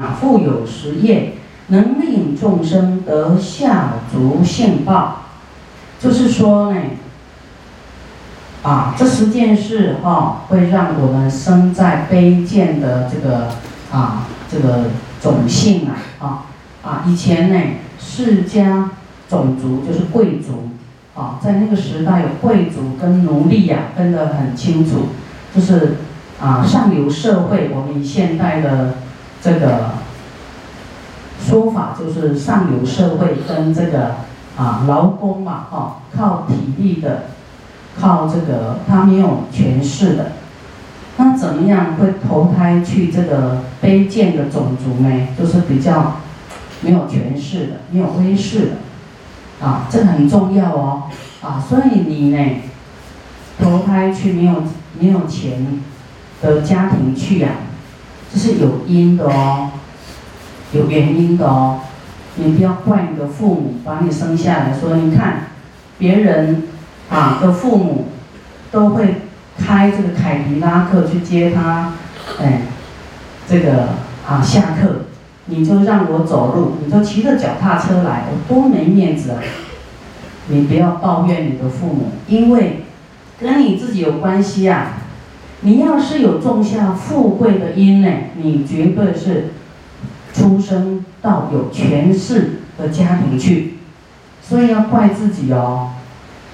啊，富有实业，能令众生得下足性报，就是说呢，啊，这十件事哈，会让我们生在卑贱的这个啊，这个种姓啊，啊啊，以前呢，世家种族就是贵族，啊，在那个时代有贵族跟奴隶呀，分得很清楚，就是啊，上流社会，我们以现代的这个。说法就是上流社会跟这个啊劳工嘛，哈，靠体力的，靠这个他没有权势的，那怎么样会投胎去这个卑贱的种族呢？就是比较没有权势的，没有威势的，啊，这个很重要哦，啊，所以你呢，投胎去没有没有钱的家庭去呀，这是有因的哦。有原因的哦，你不要怪你的父母把你生下来说，你看别人啊的父母都会开这个凯迪拉克去接他，哎，这个啊下课，你就让我走路，你就骑着脚踏车来，我多没面子啊！你不要抱怨你的父母，因为跟你自己有关系啊。你要是有种下富贵的因呢，你绝对是。出生到有权势的家庭去，所以要怪自己哦，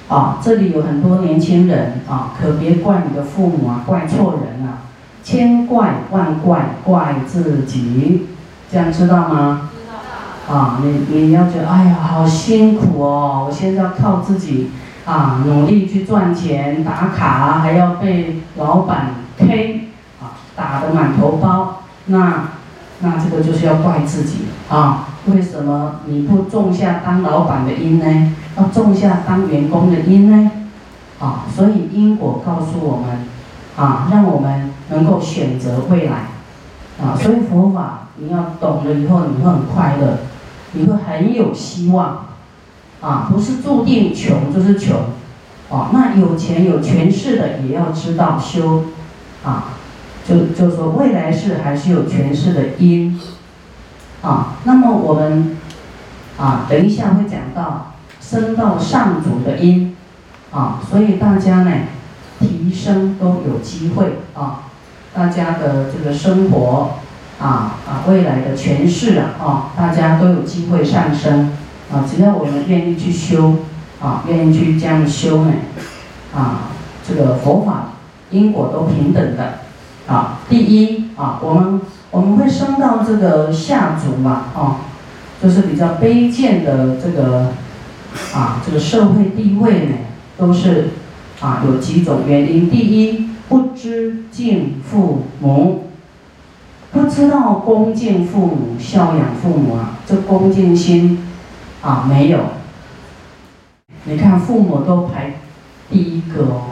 啊，这里有很多年轻人啊，可别怪你的父母啊，怪错人了，千怪万怪怪自己，这样知道吗？知道。啊，你你要觉得哎呀，好辛苦哦，我现在要靠自己啊，努力去赚钱打卡，还要被老板 K 啊，打得满头包，那。那这个就是要怪自己啊！为什么你不种下当老板的因呢？要种下当员工的因呢？啊，所以因果告诉我们，啊，让我们能够选择未来，啊，所以佛法你要懂了以后，你会很快乐，你会很有希望，啊，不是注定穷就是穷，哦，那有钱有权势的也要知道修，啊。就就说未来世还是有权势的因，啊，那么我们啊，等一下会讲到升到上主的因，啊，所以大家呢提升都有机会啊，大家的这个生活啊啊未来的权势啊，啊，大家都有机会上升，啊，只要我们愿意去修，啊，愿意去这样修呢，啊，这个佛法因果都平等的。啊，第一啊，我们我们会升到这个下族嘛，哦，就是比较卑贱的这个啊，这个社会地位呢，都是啊有几种原因。第一，不知敬父母，不知道恭敬父母、孝养父母啊，这恭敬心啊没有。你看父母都排第一个哦，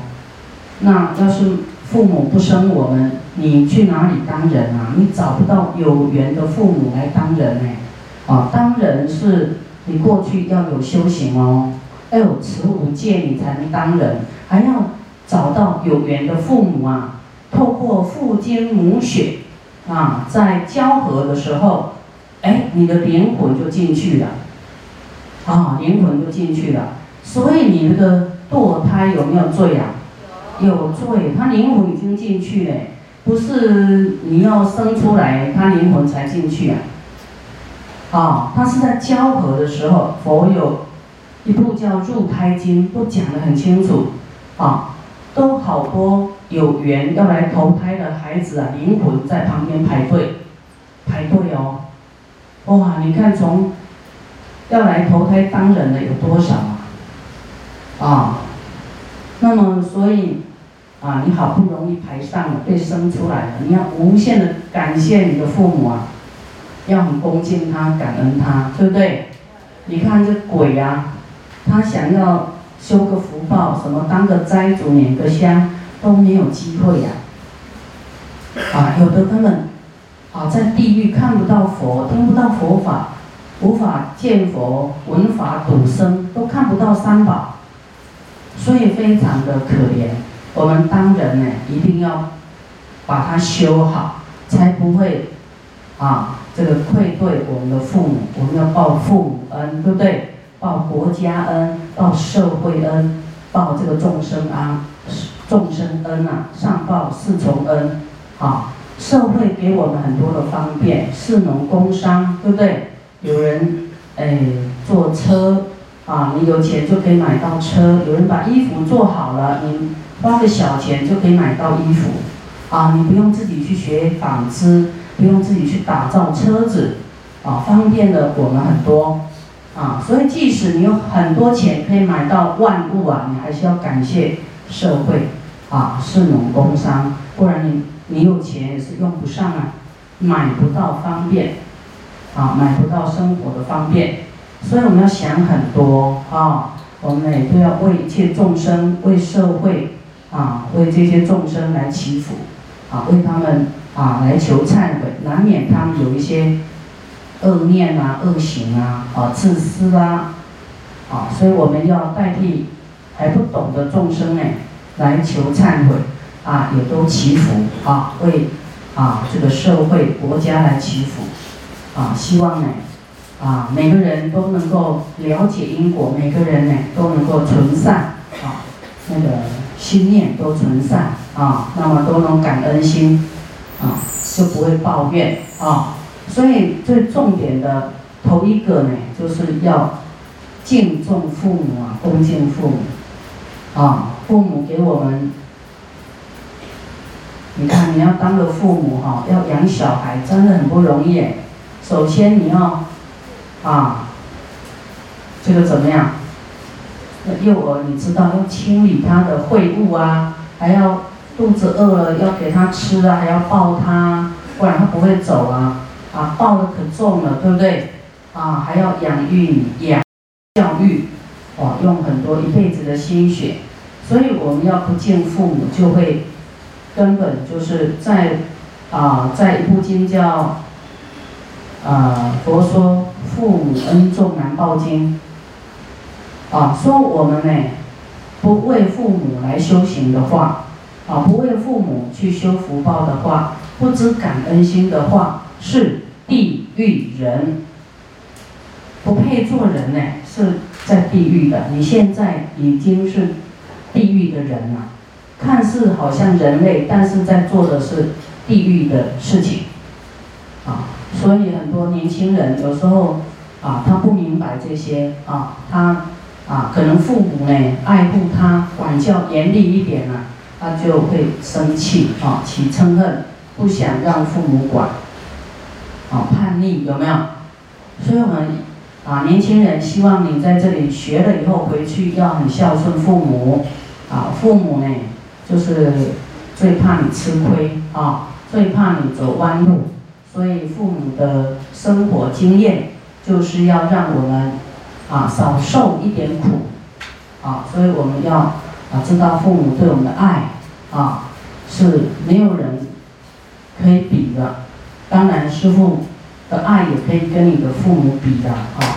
那要是父母不生我们。你去哪里当人啊？你找不到有缘的父母来当人呢？啊，当人是你过去要有修行哦，要有持五戒你才能当人，还要找到有缘的父母啊，透过父精母血啊，在交合的时候，哎，你的灵魂就进去了，啊，灵魂就进去了，所以你那个堕胎有没有罪啊？有罪，他灵魂已经进去了。不是你要生出来，他灵魂才进去啊！啊，他是在交合的时候，佛有一部叫《入胎经》，都讲得很清楚，啊，都好多有缘要来投胎的孩子啊，灵魂在旁边排队，排队哦，哇，你看从要来投胎当人的有多少啊？啊，那么所以。啊，你好不容易排上了，被生出来了，你要无限的感谢你的父母啊，要很恭敬他，感恩他，对不对？你看这鬼啊，他想要修个福报，什么当个斋主、捻个香都没有机会呀。啊，有的根本啊在地狱看不到佛，听不到佛法，无法见佛，闻法度生，都看不到三宝，所以非常的可怜。我们当人呢，一定要把它修好，才不会啊，这个愧对我们的父母，我们要报父母恩，对不对？报国家恩，报社会恩，报这个众生恩，众生恩啊，上报四重恩，啊，社会给我们很多的方便，士农工商，对不对？有人哎坐车啊，你有钱就可以买到车；有人把衣服做好了，你花个小钱就可以买到衣服，啊，你不用自己去学纺织。不用自己去打造车子，啊，方便了我们很多，啊，所以即使你有很多钱可以买到万物啊，你还是要感谢社会，啊，是农工商，不然你你有钱也是用不上啊，买不到方便，啊，买不到生活的方便，所以我们要想很多啊，我们也都要为一切众生、为社会，啊，为这些众生来祈福，啊，为他们。啊，来求忏悔，难免他们有一些恶念啊、恶行啊、啊自私啊，啊，所以我们要代替还不懂的众生呢，来求忏悔，啊，也都祈福啊，为啊这个社会国家来祈福，啊，希望呢，啊每个人都能够了解因果，每个人呢都能够存善，啊，那个心念都存善，啊，那么都能感恩心。啊，就不会抱怨啊，所以最重点的头一个呢，就是要敬重父母啊，恭敬父母啊，父母给我们，你看你要当个父母哈，要养小孩真的很不容易首先你要啊，这个怎么样？幼儿你知道要清理他的秽物啊，还要。肚子饿了要给他吃啊，还要抱他，不然他不会走啊。啊，抱的可重了，对不对？啊，还要养育、养教育，哇，用很多一辈子的心血。所以我们要不敬父母，就会根本就是在啊，在一部经叫啊佛说父母恩重难报经啊，说我们呢不为父母来修行的话。啊，不为父母去修福报的话，不知感恩心的话，是地狱人，不配做人呢，是在地狱的。你现在已经是地狱的人了，看似好像人类，但是在做的是地狱的事情。所以很多年轻人有时候啊，他不明白这些啊，他啊，可能父母呢爱护他，管教严厉一点了。他就会生气啊，起嗔恨，不想让父母管，啊，叛逆有没有？所以我们啊，年轻人希望你在这里学了以后回去要很孝顺父母，啊，父母呢就是最怕你吃亏啊，最怕你走弯路，所以父母的生活经验就是要让我们啊少受一点苦，啊，所以我们要啊知道父母对我们的爱。啊，是没有人可以比的。当然，师傅的爱也可以跟你的父母比的啊。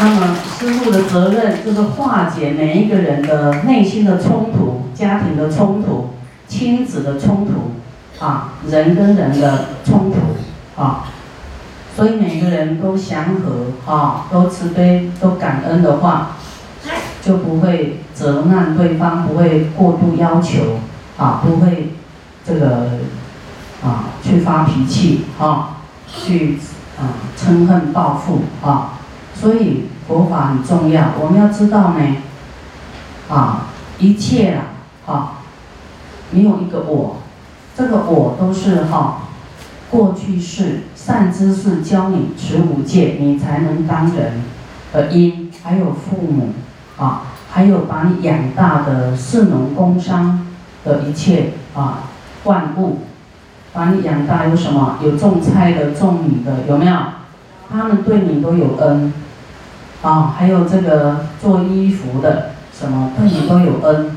那么，师傅的责任就是化解每一个人的内心的冲突、家庭的冲突、亲子的冲突啊，人跟人的冲突啊。所以，每个人都祥和啊，都慈悲，都感恩的话。就不会责难对方，不会过度要求，啊，不会这个啊去发脾气啊，去啊嗔恨报复啊，所以佛法很重要，我们要知道呢，啊，一切啊，啊，没有一个我，这个我都是哈，过去式善知识教你持五戒，你才能当人的因，还有父母。啊，还有把你养大的士农工商的一切啊万物，把你养大有什么？有种菜的、种米的，有没有？他们对你都有恩，啊，还有这个做衣服的，什么对你都有恩，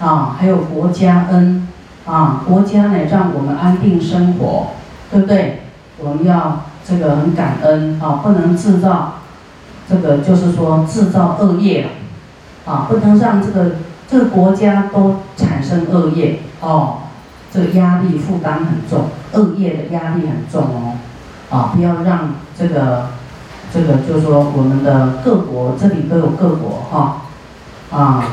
啊，还有国家恩，啊，国家呢让我们安定生活，对不对？我们要这个很感恩啊，不能制造这个，就是说制造恶业。啊，不能让这个这个国家都产生恶业哦，这个压力负担很重，恶业的压力很重哦，啊，不要让这个这个就是说我们的各国这里都有各国哈，啊，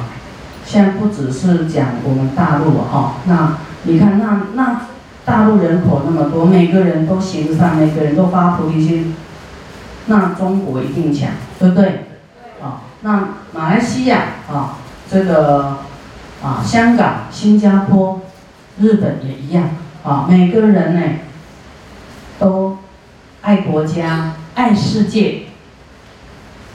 现在不只是讲我们大陆哈，那你看那那大陆人口那么多，每个人都行善，每个人都发菩提心，那中国一定强，对不对？啊，那马来西亚啊，这个啊，香港、新加坡。日本也一样啊，每个人呢都爱国家、爱世界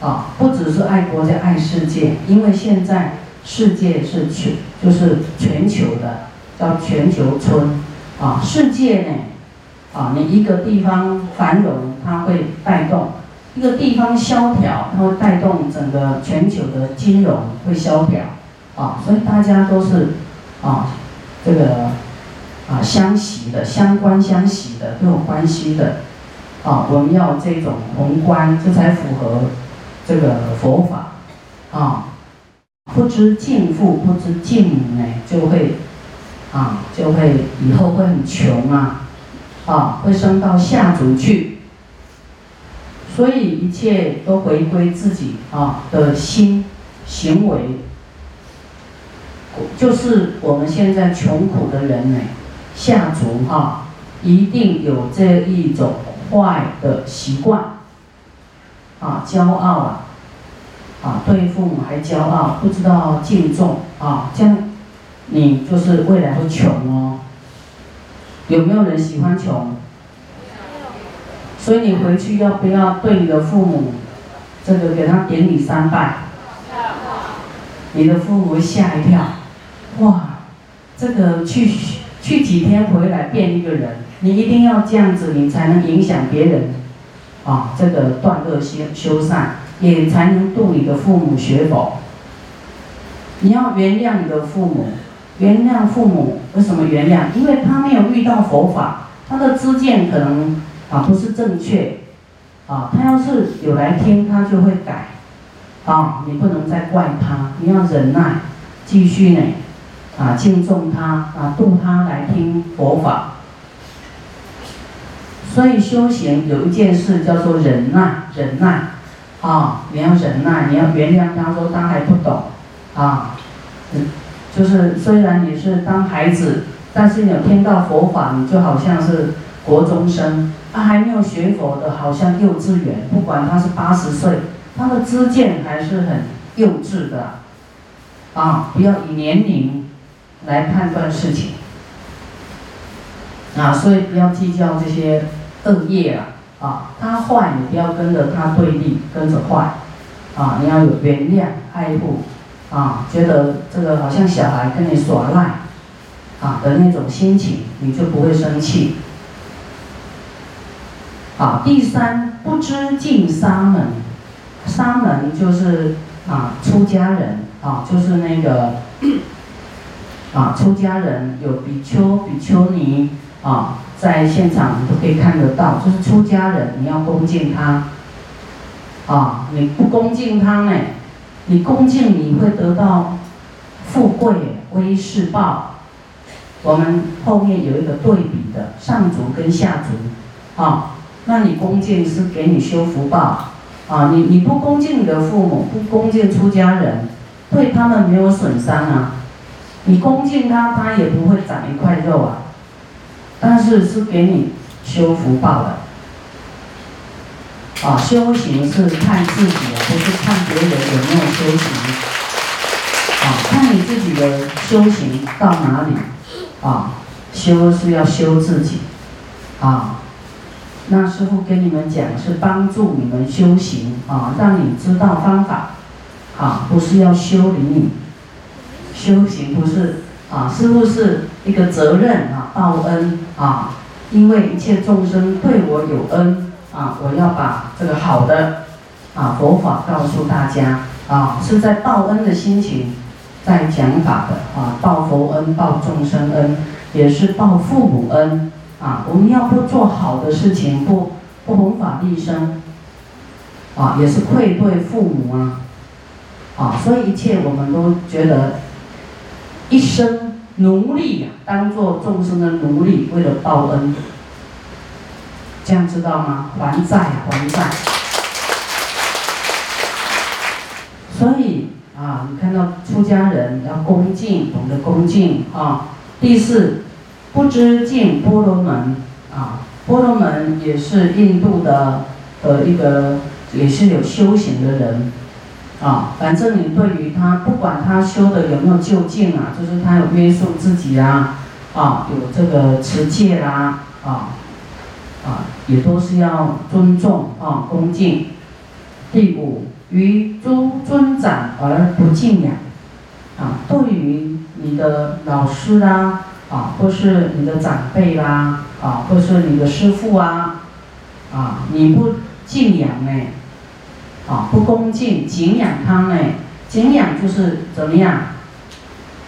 啊，不只是爱国家、爱世界，因为现在世界是全就是全球的，叫全球村啊。世界呢啊，你一个地方繁荣，它会带动；一个地方萧条，它会带动整个全球的金融会萧条啊。所以大家都是啊。这个啊，相习的、相关相习的都有关系的啊，我们要这种宏观，这才符合这个佛法啊。不知敬父，不知敬母呢，就会啊，就会以后会很穷啊，啊，会升到下族去。所以一切都回归自己啊的心行为。就是我们现在穷苦的人呢，下族哈，一定有这一种坏的习惯，啊，骄傲啊，啊，对父母还骄傲，不知道敬重啊，这样你就是未来会穷哦。有没有人喜欢穷？所以你回去要不要对你的父母，这个给他典礼三拜？你的父母吓一跳。哇，这个去去几天回来变一个人，你一定要这样子，你才能影响别人，啊，这个断恶修修善，也才能度你的父母学佛。你要原谅你的父母，原谅父母为什么原谅？因为他没有遇到佛法，他的知见可能啊不是正确，啊，他要是有来听，他就会改，啊，你不能再怪他，你要忍耐，继续呢。啊，敬重他啊，度他来听佛法。所以修行有一件事叫做忍耐，忍耐，啊，你要忍耐，你要原谅他，说他还不懂，啊，就是虽然你是当孩子，但是你有听到佛法，你就好像是国中生，他还没有学佛的，好像幼稚园，不管他是八十岁，他的知见还是很幼稚的，啊，不要以年龄。来判断事情，啊，所以不要计较这些恶业啊，啊，他坏你不要跟着他对立，跟着坏，啊，你要有原谅、爱护，啊，觉得这个好像小孩跟你耍赖，啊的那种心情，你就不会生气。啊，第三，不知敬沙门，沙门就是啊出家人，啊，就是那个。啊，出家人有比丘、比丘尼啊，在现场你都可以看得到。就是出家人，你要恭敬他。啊，你不恭敬他呢，你恭敬你会得到富贵、威势报。我们后面有一个对比的上足跟下足，啊，那你恭敬是给你修福报。啊，你你不恭敬你的父母，不恭敬出家人，对他们没有损伤啊。你恭敬他，他也不会长一块肉啊。但是是给你修福报的。啊，修行是看自己的，不是看别人有没有修行。啊，看你自己的修行到哪里。啊，修是要修自己。啊，那师傅跟你们讲是帮助你们修行啊，让你知道方法。啊，不是要修理你。修行不是啊，师傅是一个责任啊，报恩啊，因为一切众生对我有恩啊，我要把这个好的啊佛法告诉大家啊，是在报恩的心情在讲法的啊，报佛恩、报众生恩，也是报父母恩啊。我们要不做好的事情，不不弘法利生啊，也是愧对父母啊啊，所以一切我们都觉得。一生奴隶呀，当做众生的奴隶，为了报恩，这样知道吗？还债还债。所以啊，你看到出家人要恭敬，懂得恭敬啊。第四，不知敬波罗门啊，波罗门也是印度的呃一个，也是有修行的人。啊，反正你对于他，不管他修的有没有就近啊，就是他有约束自己啊，啊，有这个持戒啦，啊，啊，也都是要尊重啊，恭敬。第五，于诸尊长而不敬仰，啊，对于你的老师啦，啊，或是你的长辈啦，啊，或是你的师父啊，啊，你不敬仰呢？啊，不恭敬，敬仰他呢？敬仰就是怎么样？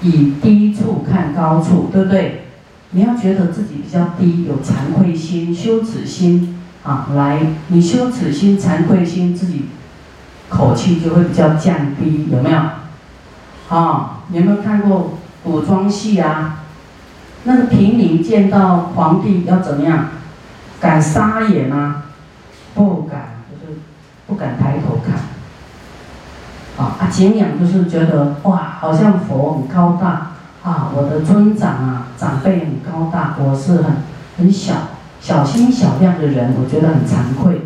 以低处看高处，对不对？你要觉得自己比较低，有惭愧心、羞耻心啊，来，你羞耻心、惭愧心，自己口气就会比较降低，有没有？啊，有没有看过古装戏啊？那个平民见到皇帝要怎么样？敢撒野吗？不敢。不敢抬头看，啊啊！敬仰就是觉得哇，好像佛很高大啊，我的尊长啊，长辈很高大，我是很很小小心小量的人，我觉得很惭愧，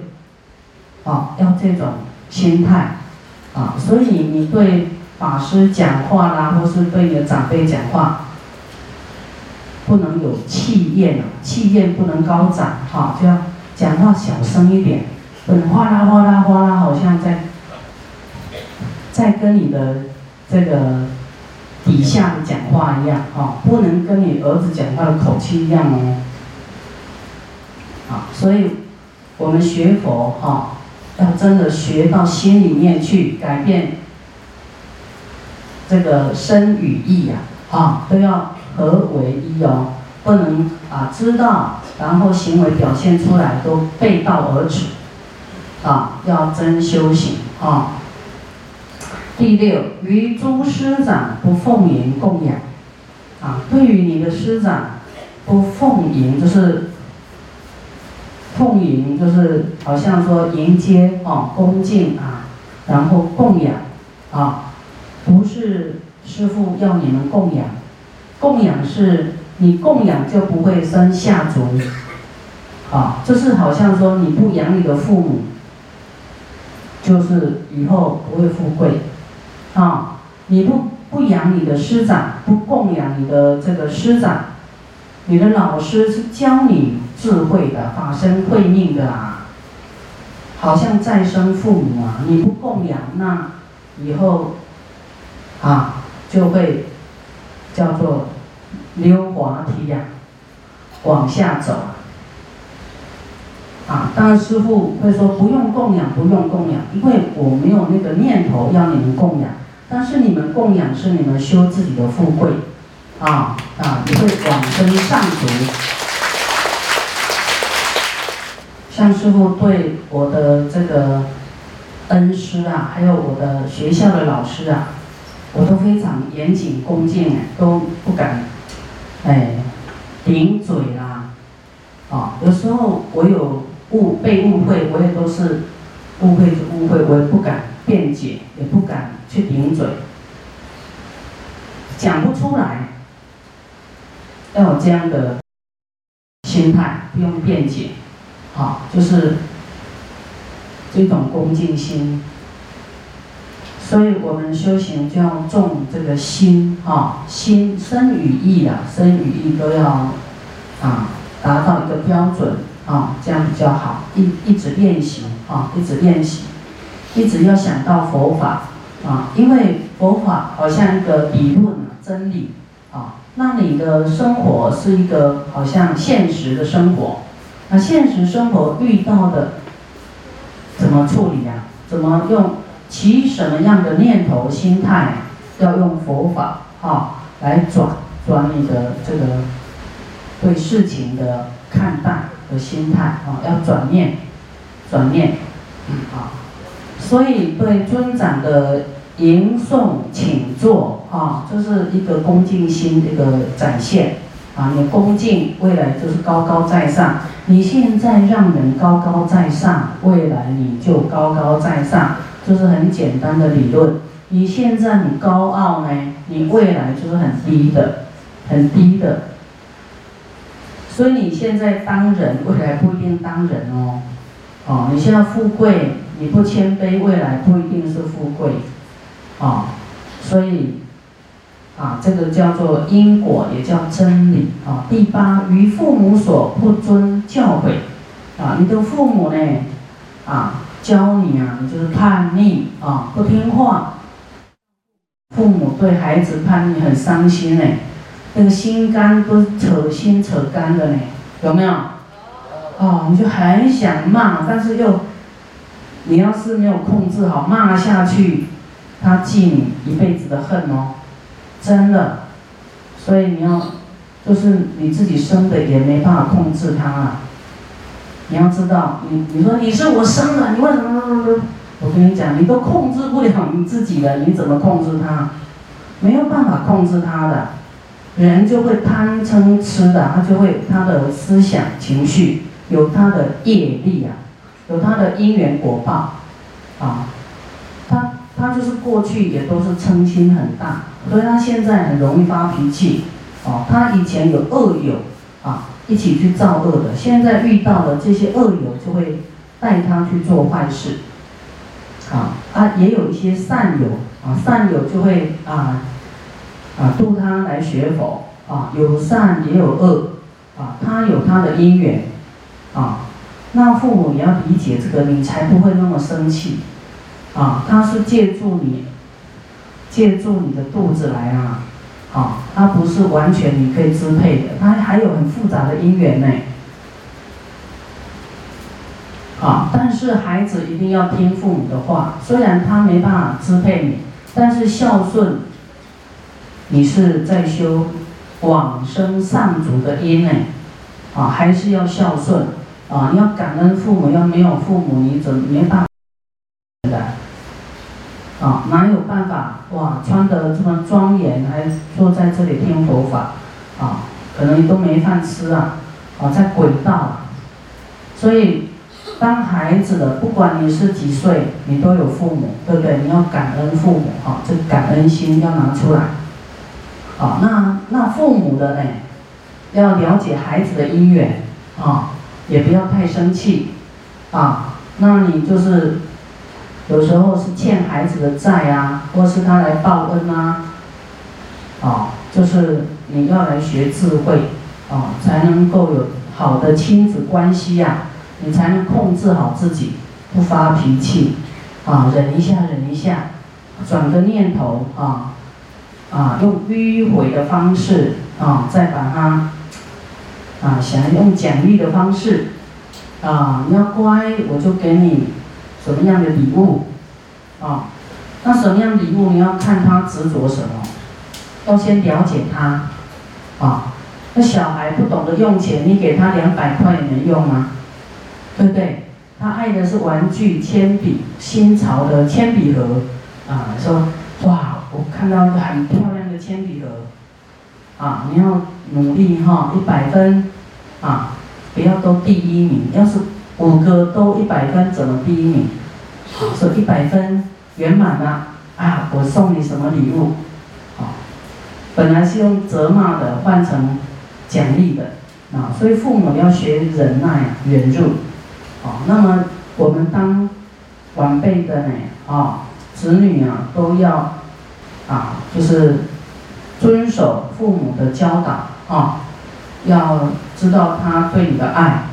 啊，要这种心态，啊，所以你对法师讲话啦，或是对你的长辈讲话，不能有气焰啊，气焰不能高涨，哈，就要讲话小声一点。很哗啦哗啦哗啦，好像在在跟你的这个底下讲话一样，哈，不能跟你儿子讲话的口气一样哦。啊，所以我们学佛哈，要真的学到心里面去，改变这个身与意呀，啊，都要合为一哦，不能啊知道，然后行为表现出来都背道而驰。啊，要真修行啊！第六，于诸师长不奉迎供养，啊，对于你的师长不奉迎，就是奉迎，就是好像说迎接啊，恭敬啊，然后供养啊，不是师傅要你们供养，供养是你供养就不会生下族，啊，就是好像说你不养你的父母。就是以后不会富贵，啊！你不不养你的师长，不供养你的这个师长，你的老师是教你智慧的，法身慧命的啊，好像再生父母啊！你不供养，那以后啊就会叫做溜滑梯呀，往下走。啊，当然师傅会说不用供养，不用供养，因为我没有那个念头要你们供养。但是你们供养是你们修自己的富贵，啊啊，你会往生上族。像师傅对我的这个恩师啊，还有我的学校的老师啊，我都非常严谨恭敬，都不敢哎顶嘴啦。啊，有时候我有。误被误会，我也都是误会就误会，我也不敢辩解，也不敢去顶嘴，讲不出来，要有这样的心态，不用辩解，好，就是这种恭敬心。所以我们修行就要重这个心，哈，心身语意啊，身语意都要啊达到一个标准。啊，这样比较好，一一直练习啊，一直练习，一直要想到佛法啊，因为佛法好像一个理论真理啊，那你的生活是一个好像现实的生活，那现实生活遇到的怎么处理呀？怎么用起什么样的念头心态？要用佛法啊来转转你的这个对事情的看待。的心态啊，要转念，转念，嗯啊，所以对尊长的迎送请坐啊，这是一个恭敬心的一个展现啊。你恭敬，未来就是高高在上。你现在让人高高在上，未来你就高高在上，就是很简单的理论。你现在你高傲呢，你未来就是很低的，很低的。所以你现在当人，未来不一定当人哦。哦，你现在富贵，你不谦卑，未来不一定是富贵。哦，所以，啊，这个叫做因果，也叫真理啊。第八，于父母所不遵教诲，啊，你的父母呢，啊，教你啊，你就是叛逆啊，不听话。父母对孩子叛逆很伤心呢，那个心肝都扯心扯肝的呢，有没有？哦，你就很想骂，但是又，你要是没有控制好，骂下去。他记你一辈子的恨哦，真的，所以你要，就是你自己生的也没办法控制他啊。你要知道，你你说你是我生的，你为什么？我跟你讲，你都控制不了你自己了，你怎么控制他？没有办法控制他的，人就会贪嗔痴的，他就会他的思想情绪有他的业力啊，有他的因缘果报，啊，他。他就是过去也都是嗔心很大，所以他现在很容易发脾气。哦，他以前有恶友啊，一起去造恶的，现在遇到了这些恶友，就会带他去做坏事。啊，啊，也有一些善友啊，善友就会啊啊度他来学佛啊，有善也有恶啊，他有他的因缘啊，那父母也要理解这个，你才不会那么生气。啊，他是借助你，借助你的肚子来啊，啊，他不是完全你可以支配的，他还有很复杂的因缘呢。啊，但是孩子一定要听父母的话，虽然他没办法支配你，但是孝顺，你是在修往生上主的因呢，啊，还是要孝顺，啊，你要感恩父母，要没有父母，你怎么没办法？啊，哪有办法哇？穿得这么庄严，还坐在这里听佛法，啊，可能都没饭吃啊，啊，在轨道。所以，当孩子的，不管你是几岁，你都有父母，对不对？你要感恩父母，哈，这感恩心要拿出来。好，那那父母的呢，要了解孩子的姻缘，啊，也不要太生气，啊，那你就是。有时候是欠孩子的债啊，或是他来报恩啊，啊，就是你要来学智慧，啊，才能够有好的亲子关系呀，你才能控制好自己，不发脾气，啊，忍一下，忍一下，转个念头啊，啊，用迂回的方式啊，再把它，啊，想用奖励的方式，啊，你要乖，我就给你。什么样的礼物，啊？那什么样礼物你要看他执着什么，要先了解他，啊？那小孩不懂得用钱，你给他两百块也能用吗？对不对？他爱的是玩具、铅笔、新潮的铅笔盒，啊，说哇，看到一个很漂亮的铅笔盒，啊，你要努力哈，一百分，啊，不要都第一名，要是。五个都一百分，怎么第一名？说一百分圆满了啊！我送你什么礼物？好，本来是用责骂的换成奖励的啊，所以父母要学忍耐、忍辱。好，那么我们当晚辈的呢啊，子女啊都要啊，就是遵守父母的教导啊，要知道他对你的爱。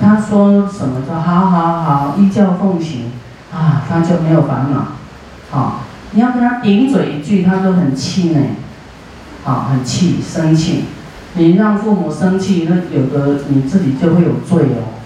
他说什么？说好好好，依教奉行，啊，他就没有烦恼。啊，你要跟他顶嘴一句，他就很气馁，啊，很气，生气。你让父母生气，那有的你自己就会有罪哦。